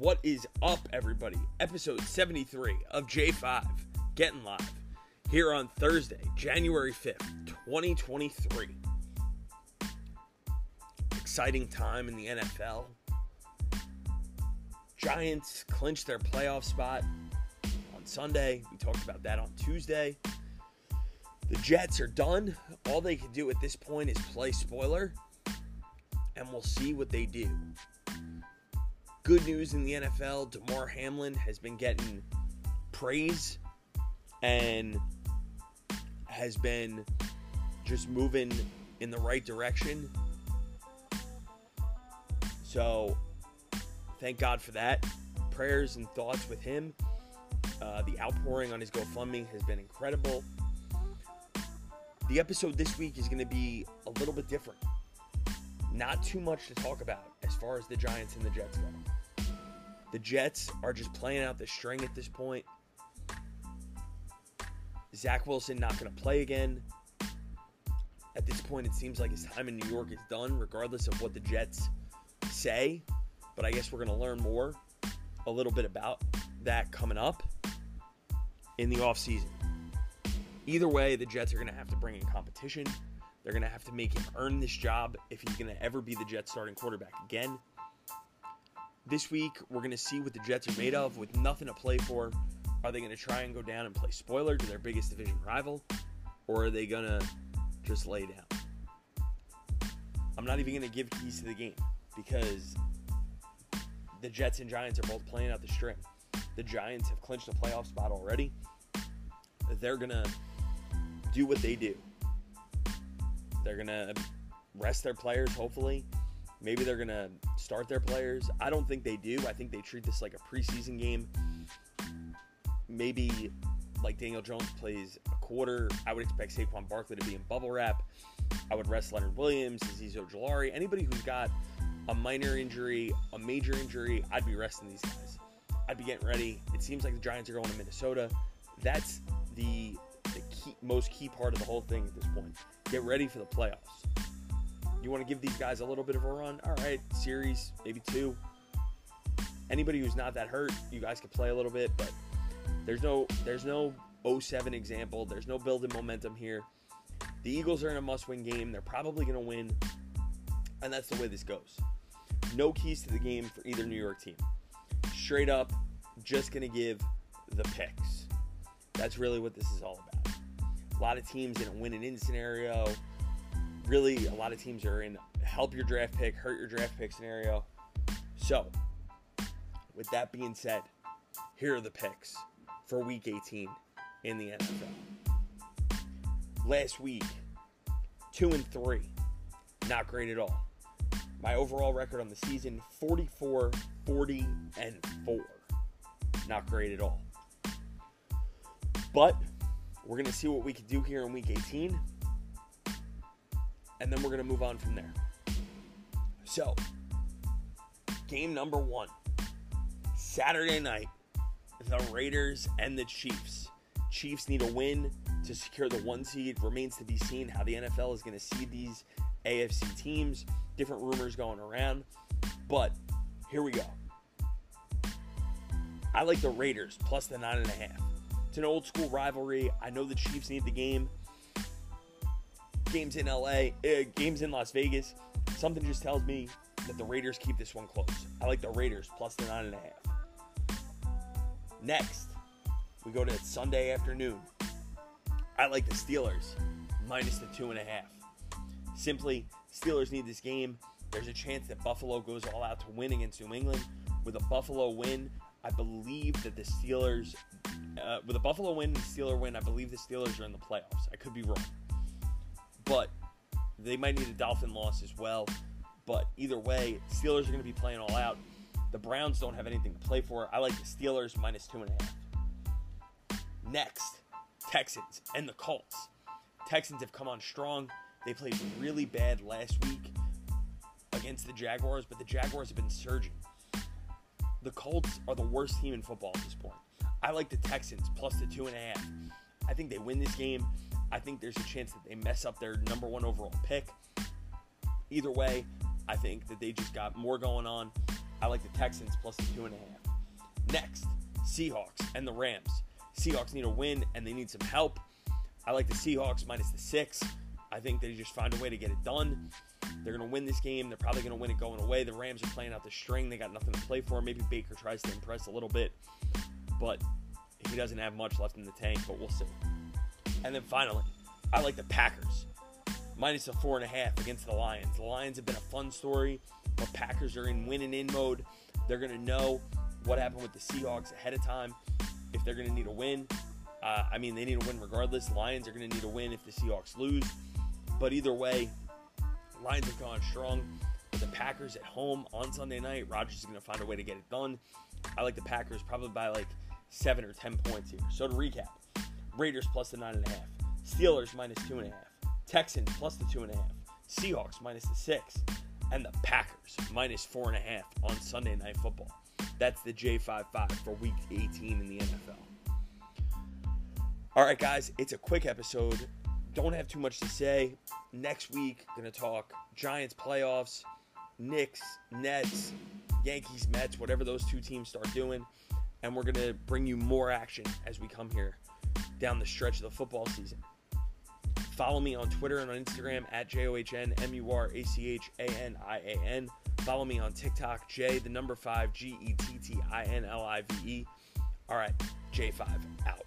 What is up, everybody? Episode 73 of J5 Gettin Live here on Thursday, January 5th, 2023. Exciting time in the NFL. Giants clinched their playoff spot on Sunday. We talked about that on Tuesday. The Jets are done. All they can do at this point is play spoiler, and we'll see what they do. Good news in the NFL Damar Hamlin has been getting praise and has been just moving in the right direction. So, thank God for that. Prayers and thoughts with him. Uh, the outpouring on his GoFundMe has been incredible. The episode this week is going to be a little bit different. Not too much to talk about as far as the Giants and the Jets go. The Jets are just playing out the string at this point. Zach Wilson not going to play again. At this point, it seems like his time in New York is done, regardless of what the Jets say. But I guess we're going to learn more a little bit about that coming up in the offseason. Either way, the Jets are going to have to bring in competition. They're going to have to make him earn this job if he's going to ever be the Jets starting quarterback again. This week, we're going to see what the Jets are made of with nothing to play for. Are they going to try and go down and play spoiler to their biggest division rival? Or are they going to just lay down? I'm not even going to give keys to the game because the Jets and Giants are both playing out the string. The Giants have clinched a playoff spot already. They're going to do what they do. They're going to rest their players, hopefully. Maybe they're going to start their players. I don't think they do. I think they treat this like a preseason game. Maybe like Daniel Jones plays a quarter. I would expect Saquon Barkley to be in bubble wrap. I would rest Leonard Williams, Azeez Ojulari, anybody who's got a minor injury, a major injury, I'd be resting these guys. I'd be getting ready. It seems like the Giants are going to Minnesota. That's the, the key, most key part of the whole thing at this point. Get ready for the playoffs. You want to give these guys a little bit of a run? All right, series, maybe two. Anybody who's not that hurt, you guys can play a little bit, but there's no there's no 07 example. There's no building momentum here. The Eagles are in a must-win game. They're probably going to win, and that's the way this goes. No keys to the game for either New York team. Straight up, just going to give the picks. That's really what this is all about. A lot of teams in a win and in scenario. Really, a lot of teams are in help your draft pick, hurt your draft pick scenario. So, with that being said, here are the picks for week 18 in the NFL. Last week, 2 and 3. Not great at all. My overall record on the season 44 40 and 4. Not great at all. But we're going to see what we can do here in week 18. And then we're going to move on from there. So, game number one Saturday night, the Raiders and the Chiefs. Chiefs need a win to secure the one seed. Remains to be seen how the NFL is going to seed these AFC teams. Different rumors going around. But here we go. I like the Raiders plus the nine and a half. It's an old school rivalry. I know the Chiefs need the game. Games in LA, uh, games in Las Vegas. Something just tells me that the Raiders keep this one close. I like the Raiders plus the nine and a half. Next, we go to Sunday afternoon. I like the Steelers minus the two and a half. Simply, Steelers need this game. There's a chance that Buffalo goes all out to win against New England. With a Buffalo win, I believe that the Steelers, uh, with a Buffalo win and Steeler win, I believe the Steelers are in the playoffs. I could be wrong, but they might need a Dolphin loss as well. But either way, Steelers are going to be playing all out. The Browns don't have anything to play for. I like the Steelers minus two and a half. Next, Texans and the Colts. Texans have come on strong. They played really bad last week against the Jaguars, but the Jaguars have been surging. The Colts are the worst team in football at this point. I like the Texans plus the two and a half. I think they win this game. I think there's a chance that they mess up their number one overall pick. Either way, I think that they just got more going on. I like the Texans plus the two and a half. Next, Seahawks and the Rams. Seahawks need a win and they need some help. I like the Seahawks minus the six. I think they just find a way to get it done. They're going to win this game. They're probably going to win it going away. The Rams are playing out the string. They got nothing to play for. Maybe Baker tries to impress a little bit, but he doesn't have much left in the tank, but we'll see. And then finally, I like the Packers. Minus a four and a half against the Lions. The Lions have been a fun story, but Packers are in win and in mode. They're going to know what happened with the Seahawks ahead of time if they're going to need a win. Uh, I mean, they need a win regardless. Lions are going to need a win if the Seahawks lose. But either way, Lions have gone strong. The Packers at home on Sunday night, Rodgers is going to find a way to get it done. I like the Packers probably by like seven or ten points here. So to recap, Raiders plus the nine and a half, Steelers minus two and a half, Texans plus the two and a half, Seahawks minus the six, and the Packers minus four and a half on Sunday Night Football. That's the J55 for Week 18 in the NFL. All right, guys, it's a quick episode. Don't have too much to say. Next week, gonna talk Giants playoffs, Knicks, Nets, Yankees, Mets, whatever those two teams start doing, and we're gonna bring you more action as we come here down the stretch of the football season. Follow me on Twitter and on Instagram at J O H N M U R A C H A N I A N. Follow me on TikTok, J the number five G E T T I N L I V E. All right, J5 out.